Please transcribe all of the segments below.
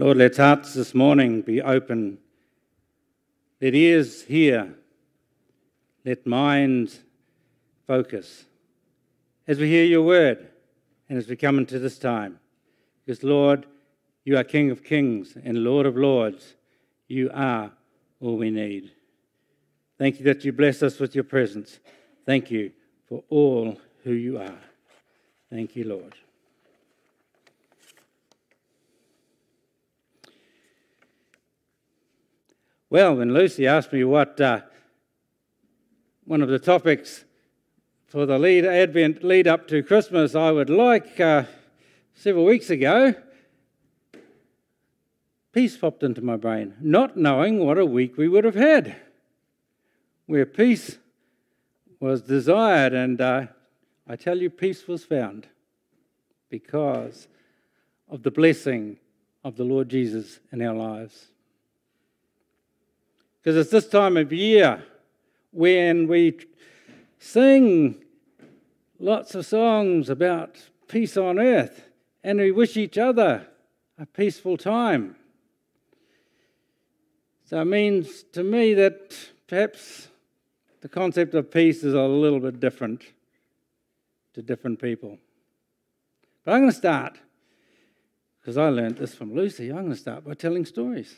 Lord, let hearts this morning be open. Let ears hear. Let minds focus as we hear your word and as we come into this time. Because, Lord, you are King of kings and Lord of lords. You are all we need. Thank you that you bless us with your presence. Thank you for all who you are. Thank you, Lord. Well, when Lucy asked me what uh, one of the topics for the lead Advent lead up to Christmas I would like uh, several weeks ago, peace popped into my brain, not knowing what a week we would have had, where peace was desired, and uh, I tell you, peace was found because of the blessing of the Lord Jesus in our lives. Because it's this time of year when we sing lots of songs about peace on earth and we wish each other a peaceful time. So it means to me that perhaps the concept of peace is a little bit different to different people. But I'm going to start, because I learned this from Lucy, I'm going to start by telling stories.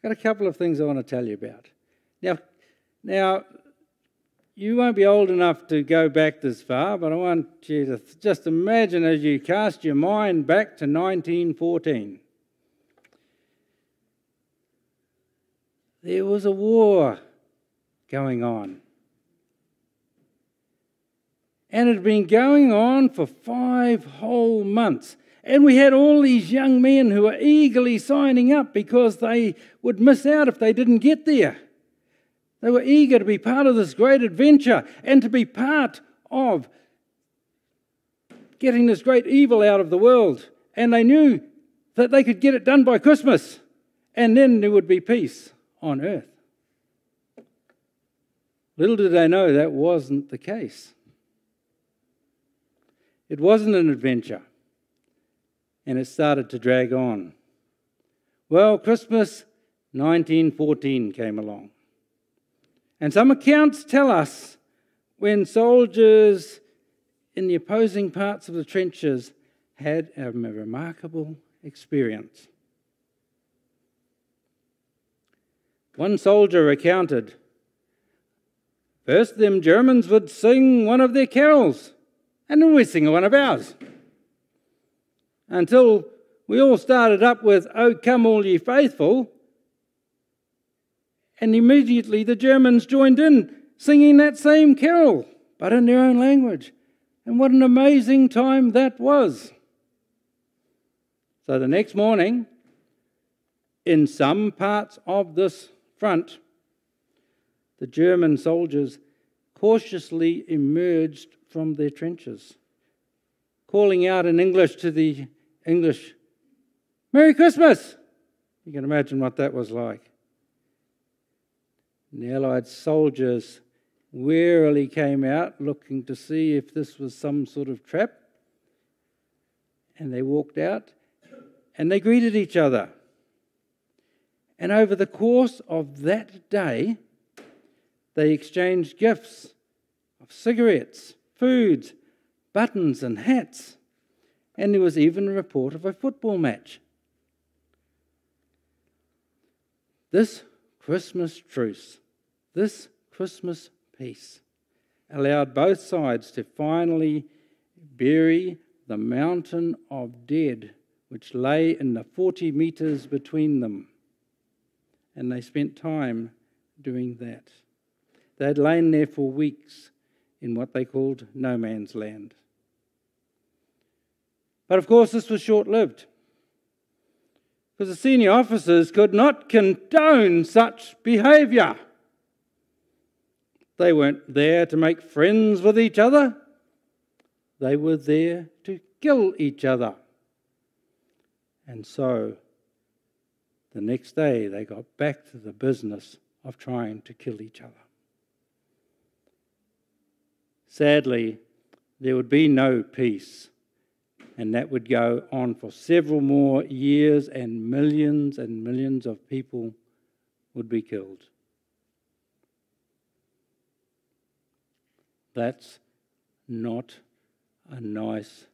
I've got a couple of things I want to tell you about. Now, now, you won't be old enough to go back this far, but I want you to just imagine as you cast your mind back to 1914. There was a war going on. And it had been going on for five whole months. And we had all these young men who were eagerly signing up because they would miss out if they didn't get there. They were eager to be part of this great adventure and to be part of getting this great evil out of the world. And they knew that they could get it done by Christmas, and then there would be peace on earth. Little did they know that wasn't the case. It wasn't an adventure and it started to drag on. Well, Christmas 1914 came along. And some accounts tell us when soldiers in the opposing parts of the trenches had a remarkable experience. One soldier recounted First, them Germans would sing one of their carols, and then we'd sing one of ours until we all started up with, Oh, come all ye faithful. And immediately the Germans joined in singing that same carol, but in their own language. And what an amazing time that was. So the next morning, in some parts of this front, the German soldiers cautiously emerged from their trenches, calling out in English to the English, Merry Christmas! You can imagine what that was like. And The Allied soldiers warily came out looking to see if this was some sort of trap. And they walked out and they greeted each other. And over the course of that day, they exchanged gifts of cigarettes, foods, buttons, and hats and there was even a report of a football match. This Christmas truce, this Christmas peace, allowed both sides to finally bury the mountain of dead which lay in the 40 metres between them. And they spent time doing that. They had lain there for weeks in what they called no man's land. But of course, this was short lived because the senior officers could not condone such behaviour. They weren't there to make friends with each other, they were there to kill each other. And so the next day they got back to the business of trying to kill each other. Sadly, there would be no peace And that would go on for several more years, and millions and millions of people would be killed. That's not a nice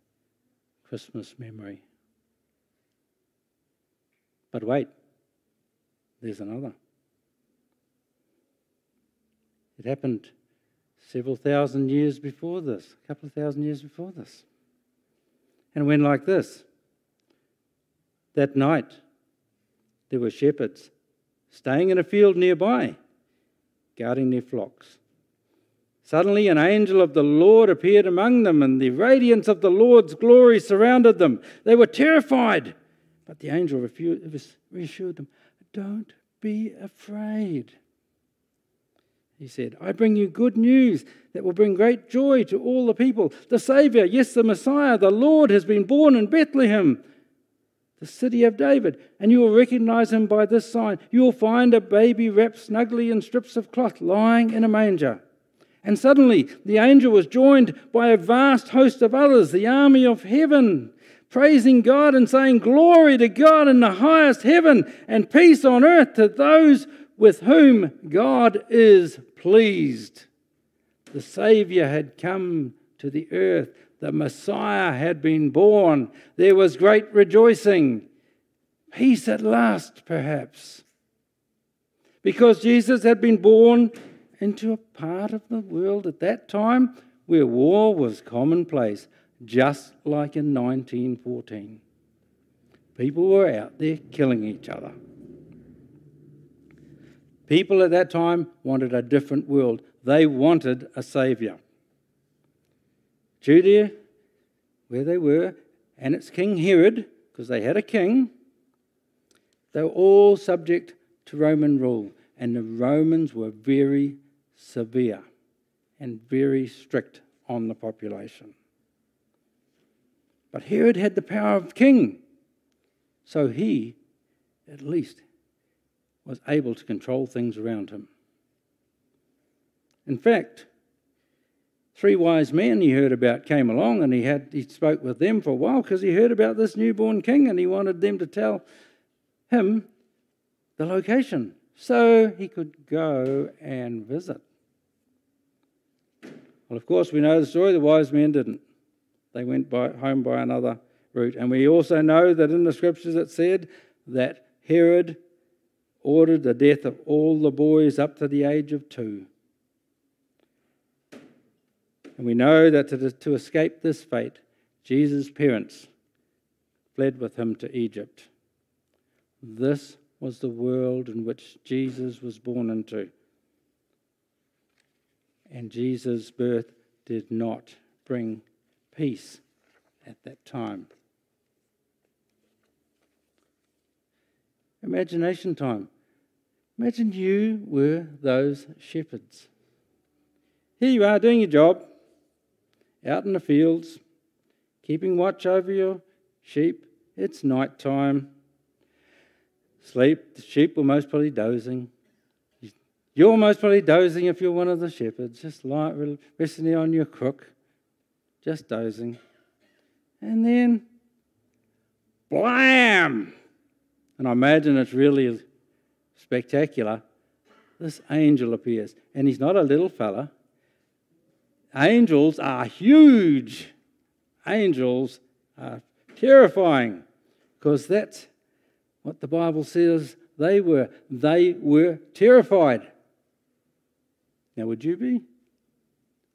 Christmas memory. But wait, there's another. It happened several thousand years before this, a couple of thousand years before this. And went like this That night, there were shepherds staying in a field nearby, guarding their flocks. Suddenly, an angel of the Lord appeared among them, and the radiance of the Lord's glory surrounded them. They were terrified, but the angel reassured them Don't be afraid. He said, I bring you good news that will bring great joy to all the people. The Savior, yes, the Messiah, the Lord, has been born in Bethlehem, the city of David, and you will recognize him by this sign. You will find a baby wrapped snugly in strips of cloth lying in a manger. And suddenly the angel was joined by a vast host of others, the army of heaven, praising God and saying, Glory to God in the highest heaven, and peace on earth to those with whom God is pleased. The Savior had come to the earth, the Messiah had been born. There was great rejoicing. Peace at last, perhaps. Because Jesus had been born into a part of the world at that time where war was commonplace, just like in 1914. People were out there killing each other. People at that time wanted a different world. They wanted a Saviour. Judea, where they were, and its King Herod, because they had a king, they were all subject to Roman rule. And the Romans were very severe and very strict on the population. But Herod had the power of king, so he, at least, was able to control things around him. In fact, three wise men he heard about came along and he had he spoke with them for a while because he heard about this newborn king and he wanted them to tell him the location so he could go and visit. Well, of course, we know the story. The wise men didn't. They went by, home by another route. And we also know that in the scriptures it said that Herod ordered the death of all the boys up to the age of two. And we know that to, escape this fate, Jesus' parents fled with him to Egypt. This was the world in which Jesus was born into. And Jesus' birth did not bring peace at that time. Imagination time. Imagine you were those shepherds. Here you are doing your job, out in the fields, keeping watch over your sheep. It's night time. Sleep, the sheep were most probably dozing. You're most probably dozing if you're one of the shepherds, just like resting on your crook, just dozing. And then, blam! And I imagine it's really spectacular, this angel appears. And he's not a little fella. Angels are huge. Angels are terrifying because that's what the Bible says they were. They were terrified. Now, would you be?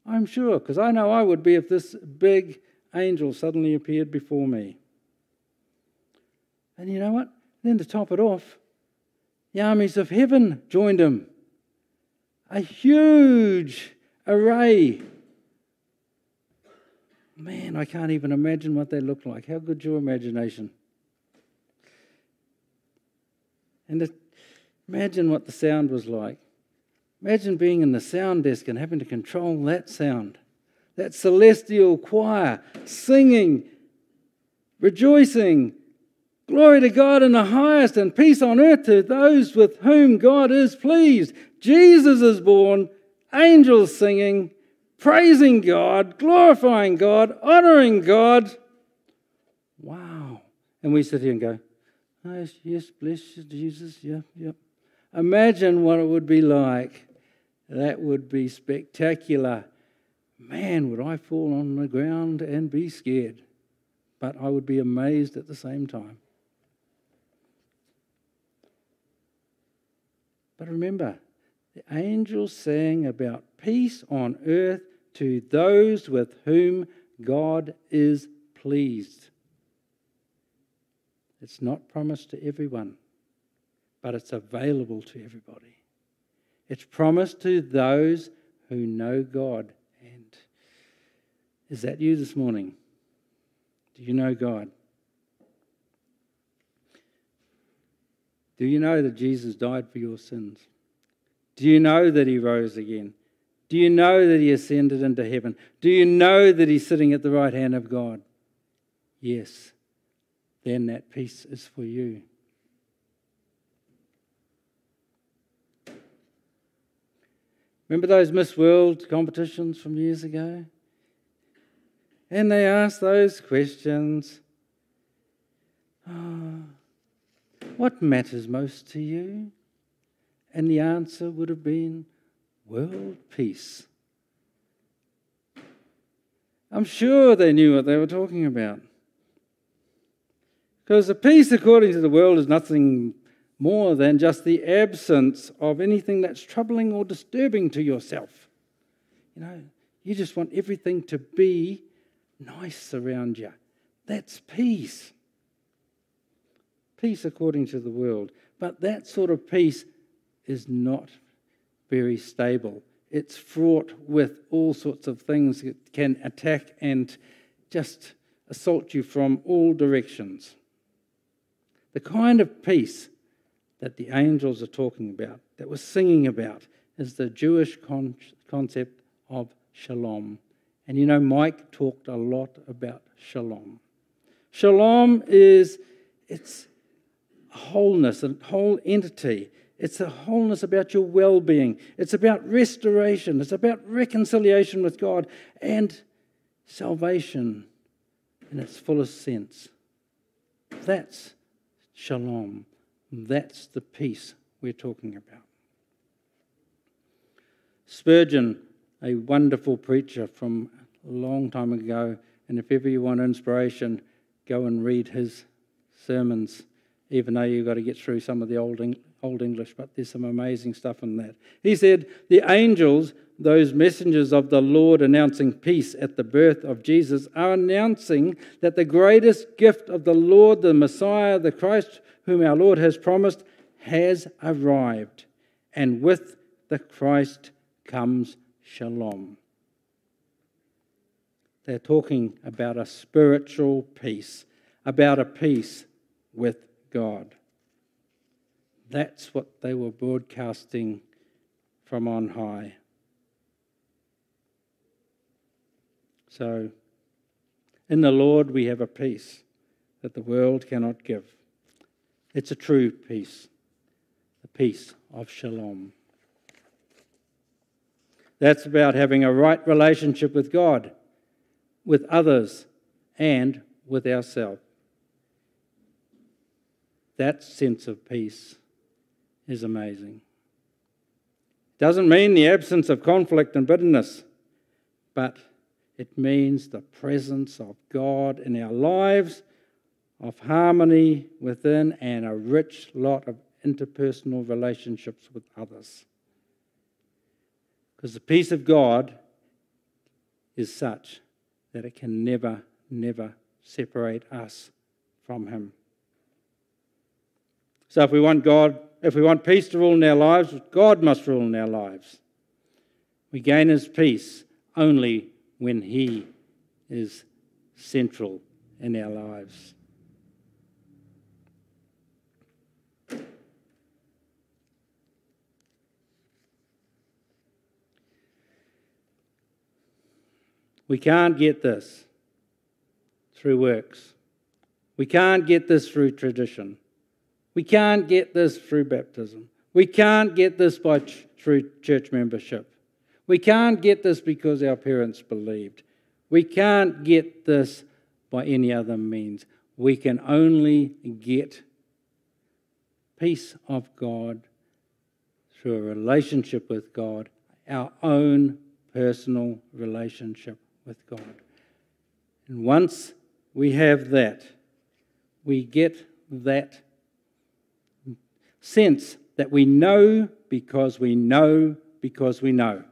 I'm sure, because I know I would be if this big angel suddenly appeared before me. And you know what? Then to top it off, the armies of heaven joined him. A huge array. Man, I can't even imagine what they looked like. How good your imagination? And imagine what the sound was like. Imagine being in the sound desk and having to control that sound. That celestial choir singing, rejoicing, Glory to God in the highest and peace on earth to those with whom God is pleased. Jesus is born, angels singing, praising God, glorifying God, honoring God. Wow. And we sit here and go, oh, yes, yes, bless you, Jesus, yeah, yeah. Imagine what it would be like. That would be spectacular. Man, would I fall on the ground and be scared. But I would be amazed at the same time. But remember, the angels sang about peace on earth to those with whom God is pleased. It's not promised to everyone, but it's available to everybody. It's promised to those who know God. And is that you this morning? Do you know God? Do you know that Jesus died for your sins? Do you know that he rose again? Do you know that he ascended into heaven? Do you know that he's sitting at the right hand of God? Yes. Then that peace is for you. Remember those Miss World competitions from years ago? And they asked those questions. Oh, what matters most to you? And the answer would have been world peace. I'm sure they knew what they were talking about. Because the peace, according to the world, is nothing more than just the absence of anything that's troubling or disturbing to yourself. You know, you just want everything to be nice around you. That's peace. Peace according to the world. But that sort of peace is not very stable. It's fraught with all sorts of things that can attack and just assault you from all directions. The kind of peace that the angels are talking about, that we're singing about, is the Jewish con- concept of shalom. And you know, Mike talked a lot about shalom. Shalom is it's wholeness, a whole entity. It's a wholeness about your well being. It's about restoration. It's about reconciliation with God and salvation in its fullest sense. That's shalom. That's the peace we're talking about. Spurgeon, a wonderful preacher from a long time ago, and if ever you want inspiration, go and read his sermons, even though you've got to get through some of the old Old English, but there's some amazing stuff in that. He said, The angels, those messengers of the Lord announcing peace at the birth of Jesus, are announcing that the greatest gift of the Lord, the Messiah, the Christ, whom our Lord has promised, has arrived. And with the Christ comes shalom. They're talking about a spiritual peace, about a peace with God. That's what they were broadcasting from on high. So, in the Lord, we have a peace that the world cannot give. It's a true peace, the peace of shalom. That's about having a right relationship with God, with others, and with ourselves. That sense of peace is amazing. It doesn't mean the absence of conflict and bitterness, but it means the presence of God in our lives, of harmony within, and a rich lot of interpersonal relationships with others. Because the peace of God is such that it can never, never separate us from Him. So if we want God if we want peace to rule in our lives, God must rule in our lives. We gain his peace only when he is central in our lives. We can't get this through works. We can't get this through tradition. We can't get this through baptism. We can't get this by ch- through church membership. We can't get this because our parents believed. We can't get this by any other means. we can only get peace of God through a relationship with God, our own personal relationship with God. And once we have that, we get that sense that we know because we know because we know.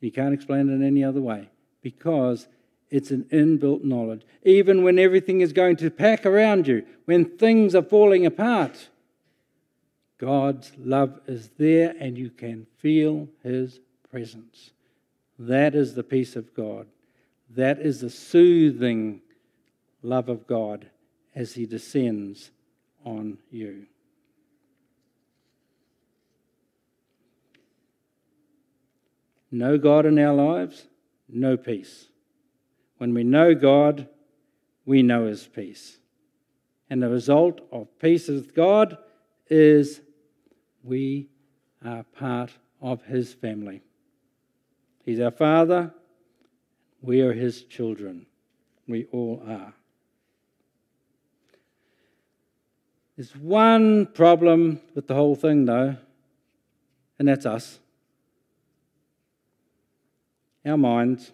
You can't explain it in any other way because it's an inbuilt knowledge. Even when everything is going to pack around you, when things are falling apart, God's love is there and you can feel His presence. That is the peace of God. That is the soothing love of God as He descends on you. No God in our lives, no peace. When we know God, we know His peace. And the result of peace with God is we are part of His family. He's our Father, we are His children. We all are. There's one problem with the whole thing, though, and that's us. Our minds,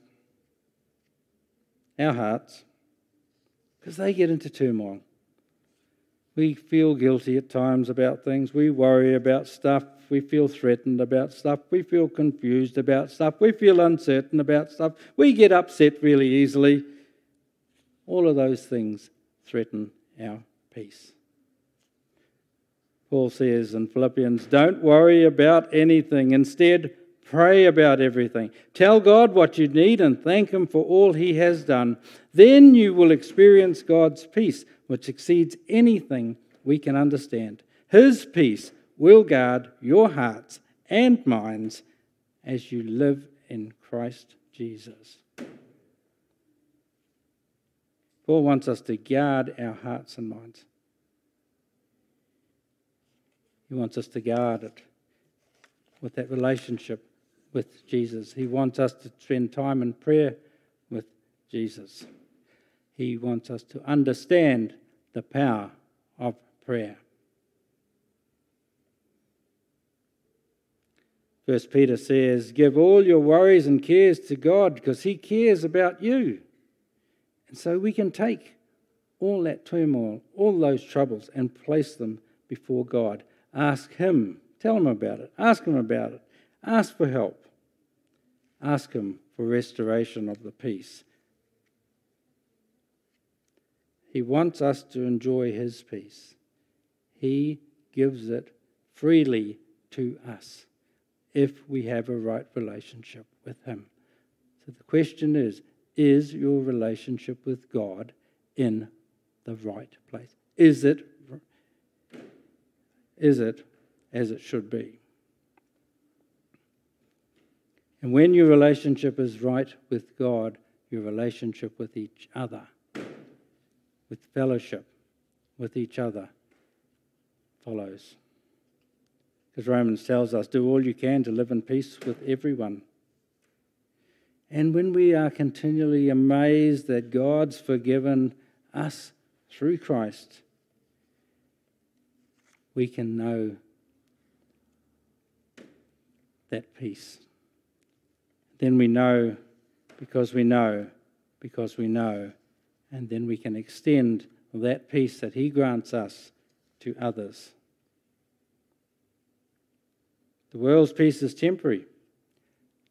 our hearts, because they get into turmoil. We feel guilty at times about things. We worry about stuff. We feel threatened about stuff. We feel confused about stuff. We feel uncertain about stuff. We get upset really easily. All of those things threaten our peace. Paul says in Philippians, don't worry about anything. Instead, pray about everything. Tell God what you need and thank Him for all He has done. Then you will experience God's peace, which exceeds anything we can understand. His peace will guard your hearts and minds as you live in Christ Jesus. Paul wants us to guard our hearts and minds. He wants us to guard it with that relationship with Jesus. He wants us to spend time in prayer with Jesus. He wants us to understand the power of prayer. First Peter says, Give all your worries and cares to God because He cares about you. And so we can take all that turmoil, all those troubles, and place them before God. Ask Him, tell Him about it, ask Him about it, ask for help, ask Him for restoration of the peace he wants us to enjoy His peace. He gives it freely to us if we have a right relationship with Him. So the question is is your relationship with God in the right place? Is it, is it as it should be? And when your relationship is right with God, your relationship with each other with fellowship with each other follows. Because Romans tells us, do all you can to live in peace with everyone. And when we are continually amazed that God's forgiven us through Christ, we can know that peace. Then we know because we know, because we know and then we can extend that peace that He grants us to others. The world's peace is temporary,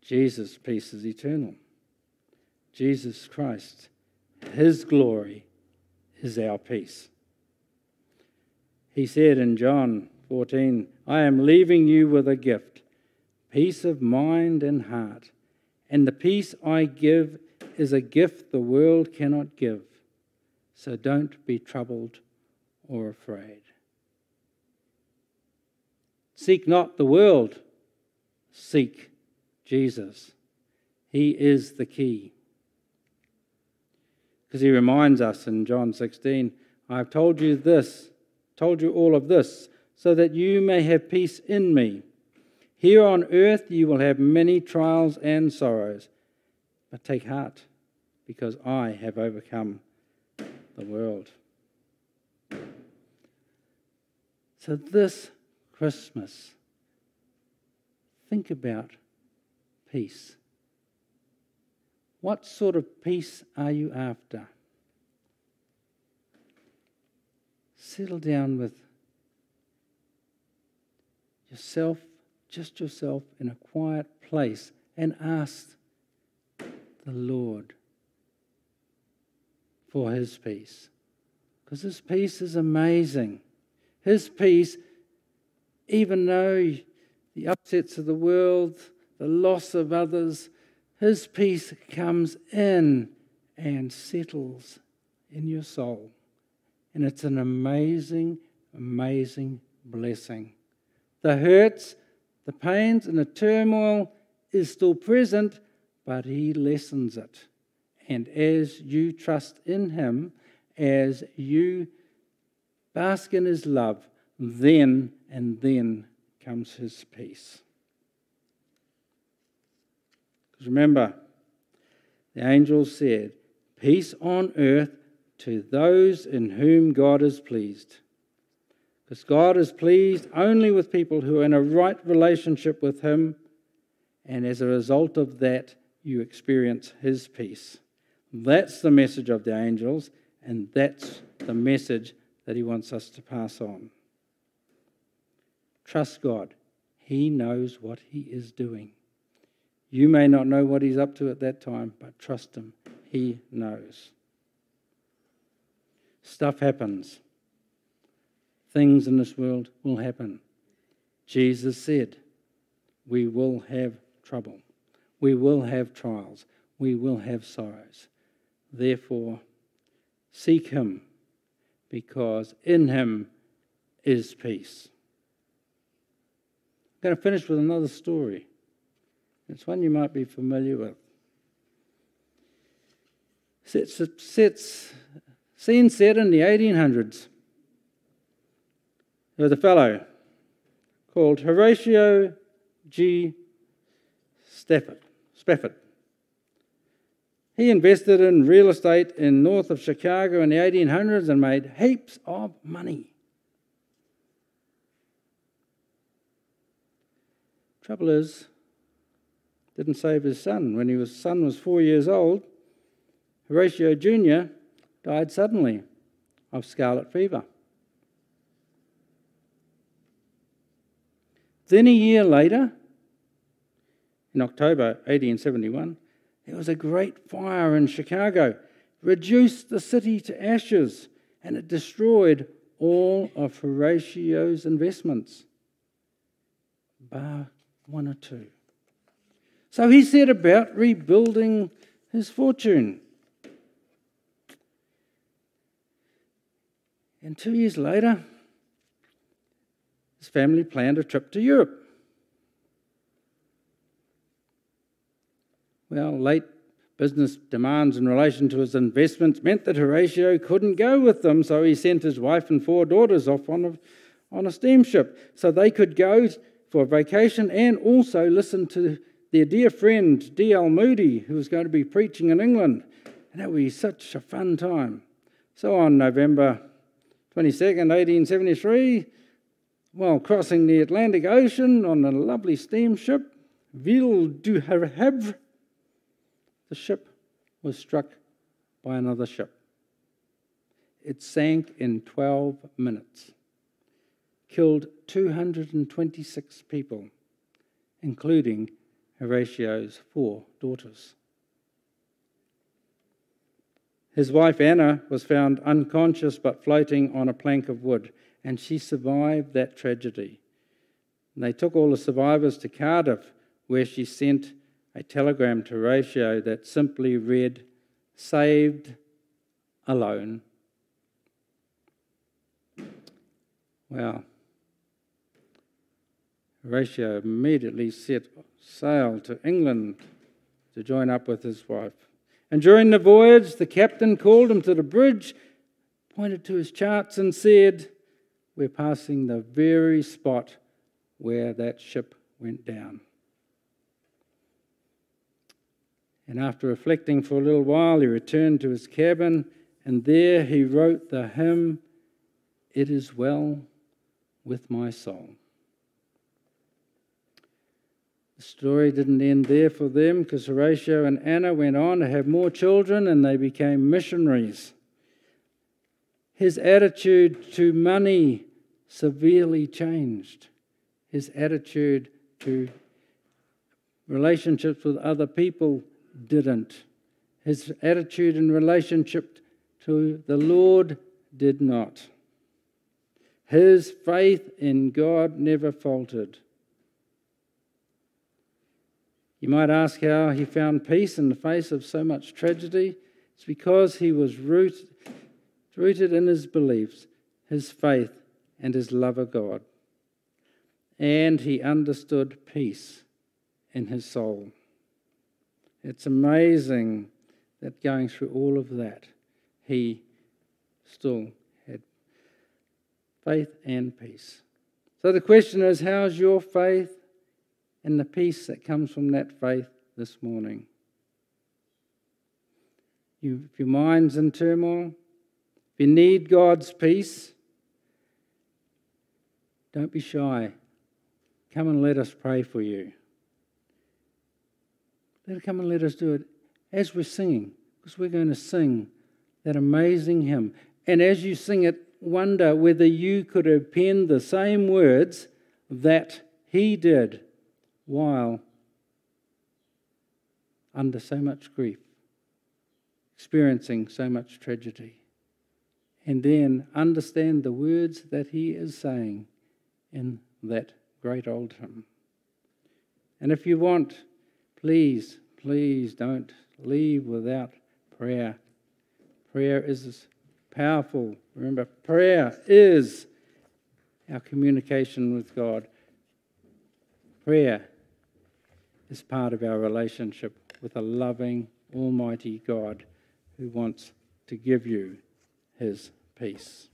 Jesus' peace is eternal. Jesus Christ, His glory is our peace. He said in John 14, I am leaving you with a gift, peace of mind and heart. And the peace I give is a gift the world cannot give. So don't be troubled or afraid. Seek not the world, seek Jesus. He is the key. Because he reminds us in John 16, I have told you this, told you all of this, so that you may have peace in me. Here on earth you will have many trials and sorrows, but take heart, because I have overcome the world. So, this Christmas, think about peace. What sort of peace are you after? Settle down with yourself, just yourself, in a quiet place and ask the Lord for His peace. Because His peace is amazing. His peace, even though the upsets of the world, the loss of others, His peace comes in and settles in your soul. And it's an amazing, amazing blessing. The hurts, the pains, and the turmoil is still present, but He lessens it. And as you trust in Him, as you bask in His love, then and then comes His peace. Because remember, the angel said, Peace on earth to those in whom God is pleased. Because God is pleased only with people who are in a right relationship with Him, and as a result of that, you experience His peace. That's the message of the angels, and that's the message that He wants us to pass on. Trust God, He knows what He is doing. You may not know what He's up to at that time, but trust Him, He knows. Stuff happens. Things in this world will happen. Jesus said, We will have trouble. We will have trials. We will have sorrows. Therefore, seek Him, because in Him is peace. I'm going to finish with another story. It's one you might be familiar with. Sits, sits, scene set in the 1800s. There was a fellow called Horatio G. Stafford. Spafford. He invested in real estate in north of Chicago in the 1800s and made heaps of money. Trouble is, didn't save his son. When his son was four years old, Horatio Jr. died suddenly of scarlet fever. Then a year later, in October 1871, there was a great fire in Chicago, reduced the city to ashes, and it destroyed all of Horatio's investments, bar one or two. So he set about rebuilding his fortune. And two years later, his family planned a trip to Europe. Well, late business demands in relation to his investments meant that Horatio couldn't go with them, so he sent his wife and four daughters off on a, on a steamship so they could go for a vacation and also listen to their dear friend D.L. Moody, who was going to be preaching in England. And that would be such a fun time. So on November 22nd, 1873, while crossing the Atlantic Ocean on a lovely steamship, Ville du Havre, the ship was struck by another ship. It sank in 12 minutes, killed 226 people, including Horatio's four daughters. His wife Anna was found unconscious but floating on a plank of wood, and she survived that tragedy. And they took all the survivors to Cardiff, where she sent a telegram to Horatio that simply read, Saved alone. Well, Horatio immediately set sail to England to join up with his wife. And during the voyage, the captain called him to the bridge, pointed to his charts, and said, We're passing the very spot where that ship went down. And after reflecting for a little while, he returned to his cabin and there he wrote the hymn, It is Well with My Soul. The story didn't end there for them because Horatio and Anna went on to have more children and they became missionaries. His attitude to money severely changed. His attitude to relationships with other people didn't. His attitude in relationship to the Lord did not. His faith in God never faltered. You might ask how he found peace in the face of so much tragedy. It's because he was rooted rooted in his beliefs, his faith, and his love of God. And he understood peace in his soul. It's amazing that going through all of that, he still had faith and peace. So the question is how's your faith and the peace that comes from that faith this morning? You, if your mind's in turmoil, you need God's peace, don't be shy. Come and let us pray for you. Let come and let us do it as we're singing, because we're going to sing that amazing hymn. And as you sing it, wonder whether you could have penned the same words that he did while under so much grief, experiencing so much tragedy and then understand the words that he is saying in that great old hymn. And if you want, please, please don't leave without prayer. Prayer is powerful. Remember, prayer is our communication with God. Prayer is part of our relationship with a loving, almighty God who wants to give you his peace.